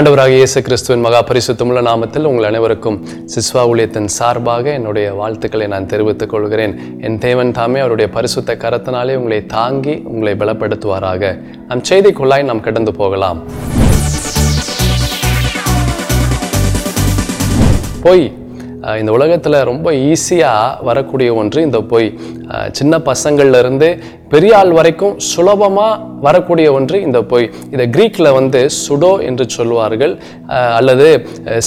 ஆண்டவராக இயேசு கிறிஸ்துவின் மகா பரிசுத்தமுள்ள நாமத்தில் உங்கள் அனைவருக்கும் சிஸ்வா ஊழியத்தின் சார்பாக என்னுடைய வாழ்த்துக்களை நான் தெரிவித்துக் கொள்கிறேன். என் தேவன் தாமே அவருடைய பரிசுத்த கரத்தினாலே உங்களை தாங்கி உங்களை பலப்படுத்துவாராக. நம் செய்திக்குள்ளாய் நாம் கடந்து போகலாம். பொய் இந்த உலகத்தில் ரொம்ப ஈஸியாக வரக்கூடிய ஒன்று இந்த பொய் அஹ் சின்ன பசங்கள்லேருந்து பெரியாள் பெரிய ஆள் வரைக்கும் சுலபமாக வரக்கூடிய ஒன்று இந்த பொய். இதை கிரீக்கில் வந்து சுடோ என்று சொல்வார்கள் அல்லது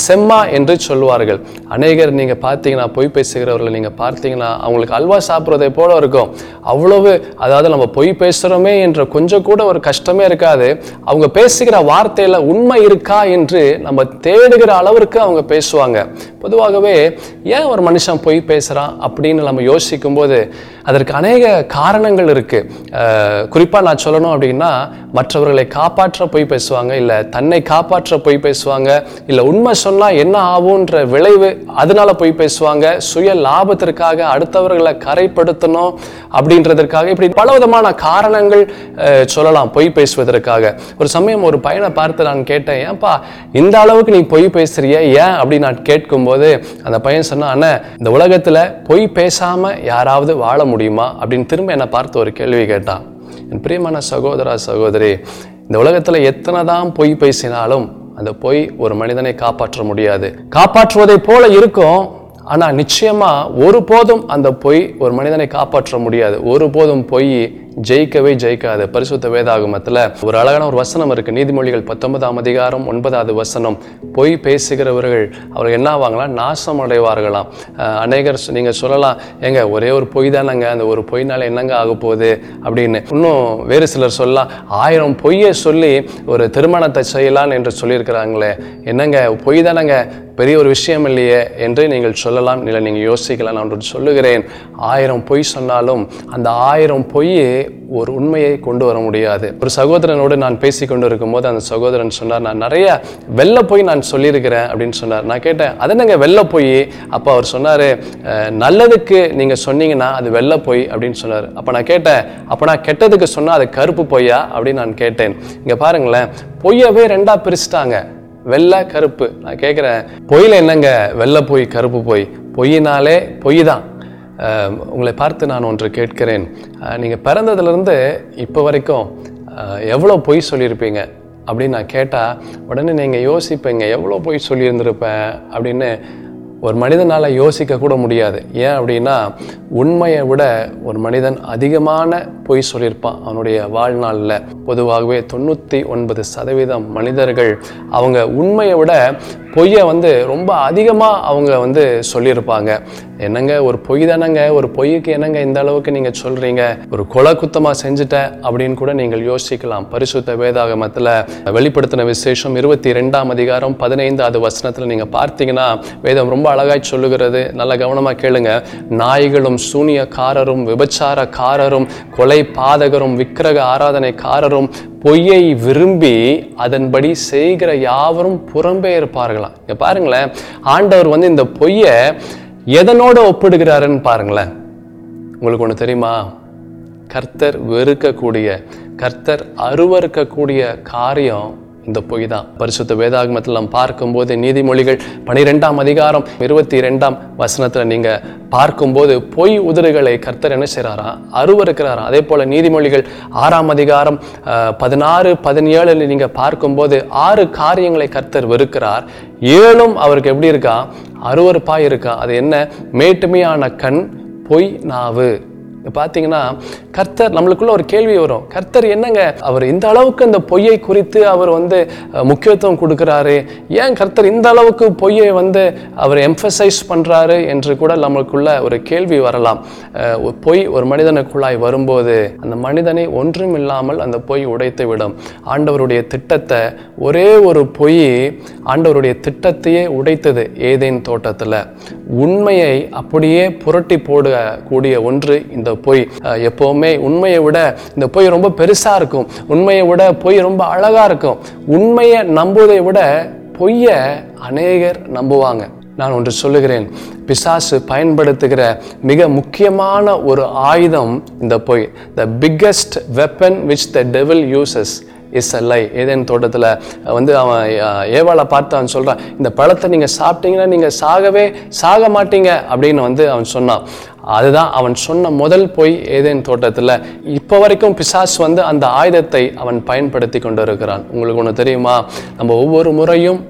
செம்மா என்று சொல்வார்கள் அநேகர் நீங்கள் பார்த்தீங்கன்னா பொய் பேசுகிறவர்களை நீங்கள் பார்த்தீங்கன்னா அவங்களுக்கு அல்வா சாப்பிட்றதை போல இருக்கும். அவ்வளவு அதாவது நம்ம பொய் பேசுகிறோமே என்ற கொஞ்சம் கூட ஒரு கஷ்டமே இருக்காது. அவங்க பேசுகிற வார்த்தையில் உண்மை இருக்கா என்று நம்ம தேடுகிற அளவிற்கு அவங்க பேசுவாங்க. பொதுவாகவே ஏன் ஒரு மனுஷன் பொய் பேசுகிறான் அப்படின்னு நம்ம யோசிக்கும்போது அதற்கு அநேக காரணங்கள் இருக்குது குறிப்பாக நான் சொல்லணும் அப்படின்னா மற்றவர்களை காப்பாற்ற பொய் பேசுவாங்க இல்லை தன்னை காப்பாற்ற பொய் பேசுவாங்க இல்லை உண்மை சொன்னால் என்ன ஆகுன்ற விளைவு அதனால பொய் பேசுவாங்க சுய லாபத்திற்காக அடுத்தவர்களை கரைப்படுத்தணும் அப்படின்றதற்காக இப்படி பலவிதமான காரணங்கள் சொல்லலாம் பொய் பேசுவதற்காக. ஒரு சமயம் ஒரு பையனை பார்த்து நான் கேட்டேன் ஏன்பா இந்த அளவுக்கு நீ பொய் பேசுறிய? ஏன்? அப்படின்னு நான் கேட்கும்போது அந்த பையன் சொன்னான் அண்ணா இந்த உலகத்தில் பொய் பேசாமல் யாராவது வாழ முடியுமா அப்படின்னு திரும்ப என்னை பார்த்து ஒரு கேள்வி கேட்டான். என் பிரியமான சகோதரா சகோதரி இந்த உலகத்தில் எத்தனை தான் பொய் பேசினாலும் அந்த பொய் ஒரு மனிதனை காப்பாற்ற முடியாது. காப்பாற்றுவதை போல இருக்கும். ஆனால் நிச்சயமா ஒருபோதும் அந்த பொய் ஒரு மனிதனை காப்பாற்ற முடியாது. ஒருபோதும் பொய் ஜெயிக்கவே ஜெயிக்காது. பரிசுத்த வேதாகமத்தில் ஒரு அழகான ஒரு வசனம் இருக்கு. நீதிமொழிகள் பத்தொன்பதாம் அதிகாரம் ஒன்பதாவது வசனம். பொய் பேசுகிறவர்கள் அவர்கள் என்ன ஆவாங்களா? நாசம் அடைவார்களாம் அநேகர் நீங்கள் சொல்லலாம் ஏங்க ஒரே ஒரு பொய் தானங்க அந்த ஒரு பொய்னால என்னங்க ஆக போகுது? அப்படின்னு. இன்னும் வேறு சிலர் சொல்லலாம் ஆயிரம் பொய்யை சொல்லி ஒரு திருமணத்தை செய்யலாம் என்று சொல்லியிருக்கிறாங்களே. என்னங்க பொய் தானங்க. பெரிய ஒரு விஷயம் இல்லையே என்று நீங்கள் சொல்லலாம் இல்லை நீங்கள் யோசிக்கலாம். நான் ஒன்று சொல்லுகிறேன் ஆயிரம் பொய் சொன்னாலும் அந்த ஆயிரம் பொய் ஒரு உண்மையை கொண்டு வர முடியாது. ஒரு சகோதரனோடு நான் பேசி கொண்டு இருக்கும்போது அந்த சகோதரன் சொன்னார் நான் நிறைய வெள்ள பொய் நான் சொல்லியிருக்கிறேன் அப்படின்னு சொன்னார். நான் கேட்டேன் அது என்னங்க வெள்ள பொய் அப்போ அவர் சொன்னார் நல்லதுக்கு நீங்கள் சொன்னீங்கன்னா அது வெள்ள பொய் அப்படின்னு சொன்னார். அப்போ நான் கேட்டேன் அப்போ நான் கெட்டதுக்கு சொன்னால் அது கருப்பு பொய்யா? அப்படின்னு நான் கேட்டேன். இங்கே பாருங்களேன் பொய்யவே ரெண்டாக பிரிச்சுட்டாங்க. வெள்ளை கருப்பு. நான் கேட்குறேன் பொய்யில் என்னங்க வெள்ளை பொய் கருப்பு பொய்? பொய்னாலே பொய் தான் உங்களை பார்த்து நான் ஒன்று கேட்கிறேன். நீங்கள் பிறந்ததுலேருந்து இப்போ வரைக்கும் எவ்வளோ பொய் சொல்லியிருப்பீங்க? அப்படின்னு நான் கேட்டால் உடனே நீங்கள் யோசிப்பீங்க எவ்வளோ பொய் சொல்லியிருந்திருப்பேன் அப்படின்னு ஒரு மனிதனால் யோசிக்க கூட முடியாது. ஏன் அப்படின்னா உண்மையை விட ஒரு மனிதன் அதிகமான பொய் சொல்லியிருப்பான் அவனுடைய வாழ்நாளில். பொதுவாகவே தொண்ணூற்றி ஒன்பது சதவீதம் மனிதர்கள் அவங்க உண்மையை விட பொய்யை வந்து ரொம்ப அதிகமாக அவங்க வந்து சொல்லியிருப்பாங்க. என்னங்க ஒரு பொய் தானங்க ஒரு பொய்யுக்கு என்னங்க இந்த அளவுக்கு நீங்கள் சொல்கிறீங்க ஒரு கொலை குத்தமாக செஞ்சுட்டேன் அப்படின்னு கூட நீங்கள் யோசிக்கலாம். பரிசுத்த வேதாகமத்தில் வெளிப்படுத்தின விசேஷம் இருபத்தி ரெண்டாம் அதிகாரம் பதினைந்தாவது வசனத்தில் நீங்கள் பார்த்தீங்கன்னா வேதம் ரொம்ப அழகாய் சொல்லுகிறது. நல்ல கவனமாக கேளுங்க. நாய்களும் சூனியக்காரரும் விபச்சாரக்காரரும் கொலை பாதகரும் விக்கிரக ஆராதனைக்காரரும் பொய்யை விரும்பி அதன்படி செய்கிற யாவரும் புறம்பே இருப்பார்களாம் இங்க பாருங்களேன் ஆண்டவர் வந்து இந்த பொய்யை எதனோட ஒப்பிடுகிறாருன்னு பாருங்களேன். உங்களுக்கு ஒன்று தெரியுமா? கர்த்தர் வெறுக்கக்கூடிய கர்த்தர் அருவறுக்கக்கூடிய காரியம் இந்த பொய் தான். பரிசுத்த வேதாகமத்தில் நாம் பார்க்கும்போது நீதிமொழிகள் பனிரெண்டாம் அதிகாரம் இருபத்தி ரெண்டாம் வசனத்தில் நீங்கள் பார்க்கும்போது பொய் உதிர்களை கர்த்தர் என்ன செய்கிறாரா அருவருக்கிறாராம் அதே போல் நீதிமொழிகள் ஆறாம் அதிகாரம் பதினாறு பதினேழில் நீங்கள் பார்க்கும்போது ஆறு காரியங்களை கர்த்தர் வெறுக்கிறார். ஏழும் அவருக்கு எப்படி இருக்கா? அருவறுப்பாக இருக்கா? அது என்ன? மேட்டுமையான கண் பொய் நாவு. பார்த்தீங்கன்னா கர்த்தர் நம்மளுக்குள்ள ஒரு கேள்வி வரும். கர்த்தர் என்னங்க? அவர் இந்த அளவுக்கு அந்த பொய்யை குறித்து அவர் வந்து முக்கியத்துவம் கொடுக்குறாரு. ஏன் கர்த்தர் இந்த அளவுக்கு பொய்யை வந்து அவர் எம்ஃபசைஸ் பண்ணுறாரு என்று கூட நம்மளுக்குள்ள ஒரு கேள்வி வரலாம். பொய் ஒரு மனிதனுக்குள்ளாய் வரும்போது அந்த மனிதனை ஒன்றும் இல்லாமல் அந்த பொய் உடைத்து விடும். ஆண்டவருடைய திட்டத்தை ஒரே ஒரு பொய் ஆண்டவருடைய திட்டத்தையே உடைத்தது ஏதேன் தோட்டத்தில். உண்மையை அப்படியே புரட்டி போடக்கூடிய ஒன்று இந்த பொய் எப்போவுமே உண்மையை விட இந்த பொய் ரொம்ப பெருசாக இருக்கும். உண்மையை விட பொய் ரொம்ப அழகா இருக்கும். உண்மையை நம்புவதை விட பொய்யை அநேகர் நம்புவாங்க. நான் ஒன்று சொல்லுகிறேன். பிசாசு பயன்படுத்துகிற மிக முக்கியமான ஒரு ஆயுதம் இந்த பொய். The biggest weapon which the devil uses இசல்லை Eden தோட்டத்தில் வந்து அவன் ஏவாளை பார்த்து அவன் சொல்கிறான் இந்த பழத்தை நீங்கள் சாப்பிட்டீங்கன்னா நீங்கள் சாகவே சாக மாட்டீங்க அப்படின்னு வந்து அவன் சொன்னான். அதுதான் அவன் சொன்ன முதல் பொய் ஏதேன் தோட்டத்தில். இப்போ வரைக்கும் பிசாஸ் வந்து அந்த ஆயுதத்தை அவன் பயன்படுத்தி கொண்டு இருக்கிறான் உங்களுக்கு ஒன்று தெரியுமா? நம்ம ஒவ்வொரு முறையும்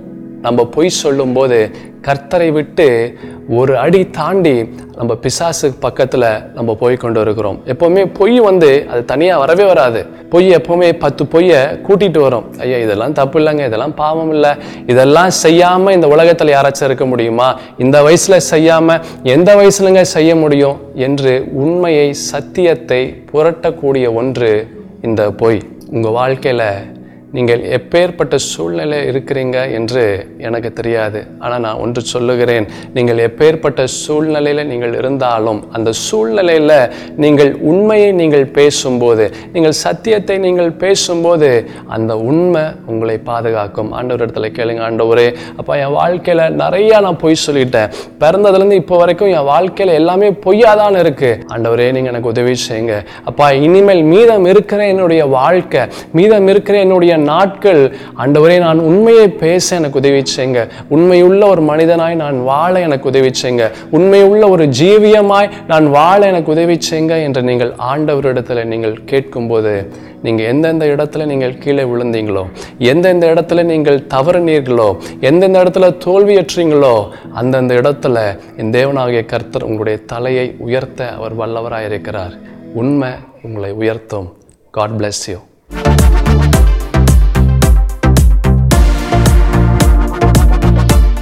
நம்ம பொய் சொல்லும்போது கர்த்தரை விட்டு ஒரு அடி தாண்டி நம்ம பிசாசு பக்கத்தில் நம்ம போய் கொண்டு இருக்கிறோம் எப்போவுமே பொய் வந்து அது தனியாக வரவே வராது. பொய் எப்போவுமே பத்து பொய்யை கூட்டிகிட்டு வரும். ஐயா இதெல்லாம் தப்பு இல்லைங்க. இதெல்லாம் பாவம் இல்லை. இதெல்லாம் செய்யாமல் இந்த உலகத்தில் யாராச்சும் இருக்க முடியுமா? இந்த வயசில் செய்யாமல் எந்த வயசுலங்க செய்ய முடியும்? என்று உண்மையை சத்தியத்தை புரட்டக்கூடிய ஒன்று இந்த பொய். உங்கள் வாழ்க்கையில் நீங்கள் எப்பேற்பட்ட சூழ்நிலை இருக்கிறீங்க என்று எனக்கு தெரியாது. ஆனால் நான் ஒன்று சொல்லுகிறேன் நீங்கள் எப்பேற்பட்ட சூழ்நிலையில் நீங்கள் இருந்தாலும் அந்த சூழ்நிலையில் நீங்கள் உண்மையை நீங்கள் பேசும்போது நீங்கள் சத்தியத்தை நீங்கள் பேசும்போது அந்த உண்மை உங்களை பாதுகாக்கும். ஆண்டவர் இடத்துல கேளுங்க ஆண்டவரே அப்போ என் வாழ்க்கையில் நிறையா நான் பொய் சொல்லிட்டேன். பிறந்ததுலேருந்து இப்போ வரைக்கும் என் வாழ்க்கையில் எல்லாமே பொய்யாக தான் இருக்குது ஆண்டவரே நீங்கள் எனக்கு உதவி செய்யுங்க. அப்பா இனிமேல் மீதம் இருக்கிற என்னுடைய வாழ்க்கை மீதம் இருக்கிற என்னுடைய நாட்கள். ஆண்டவரே நான் உண்மையை பேச எனக்கு உதவி செய்யுங்க. உண்மையுள்ள ஒரு மனிதனாய் நான் வாழ எனக்கு உதவி செய்யுங்க. உண்மையுள்ள ஒரு ஜீவியமாய் நான் வாழ எனக்கு உதவி செய்யுங்க என்று நீங்கள் ஆண்டவரிடத்தில் நீங்கள் கேட்கும்போது நீங்கள் எந்தெந்த இடத்துல நீங்கள் கீழே விழுந்தீங்களோ எந்தெந்த இடத்துல நீங்கள் தவறுனீர்களோ எந்தெந்த இடத்துல தோல்வியற்றீங்களோ அந்தந்த இடத்துல என் தேவனாகிய கர்த்தர் உங்களுடைய தலையை உயர்த்த அவர் வல்லவராக இருக்கிறார் உண்மை உங்களை உயர்த்தும். God bless you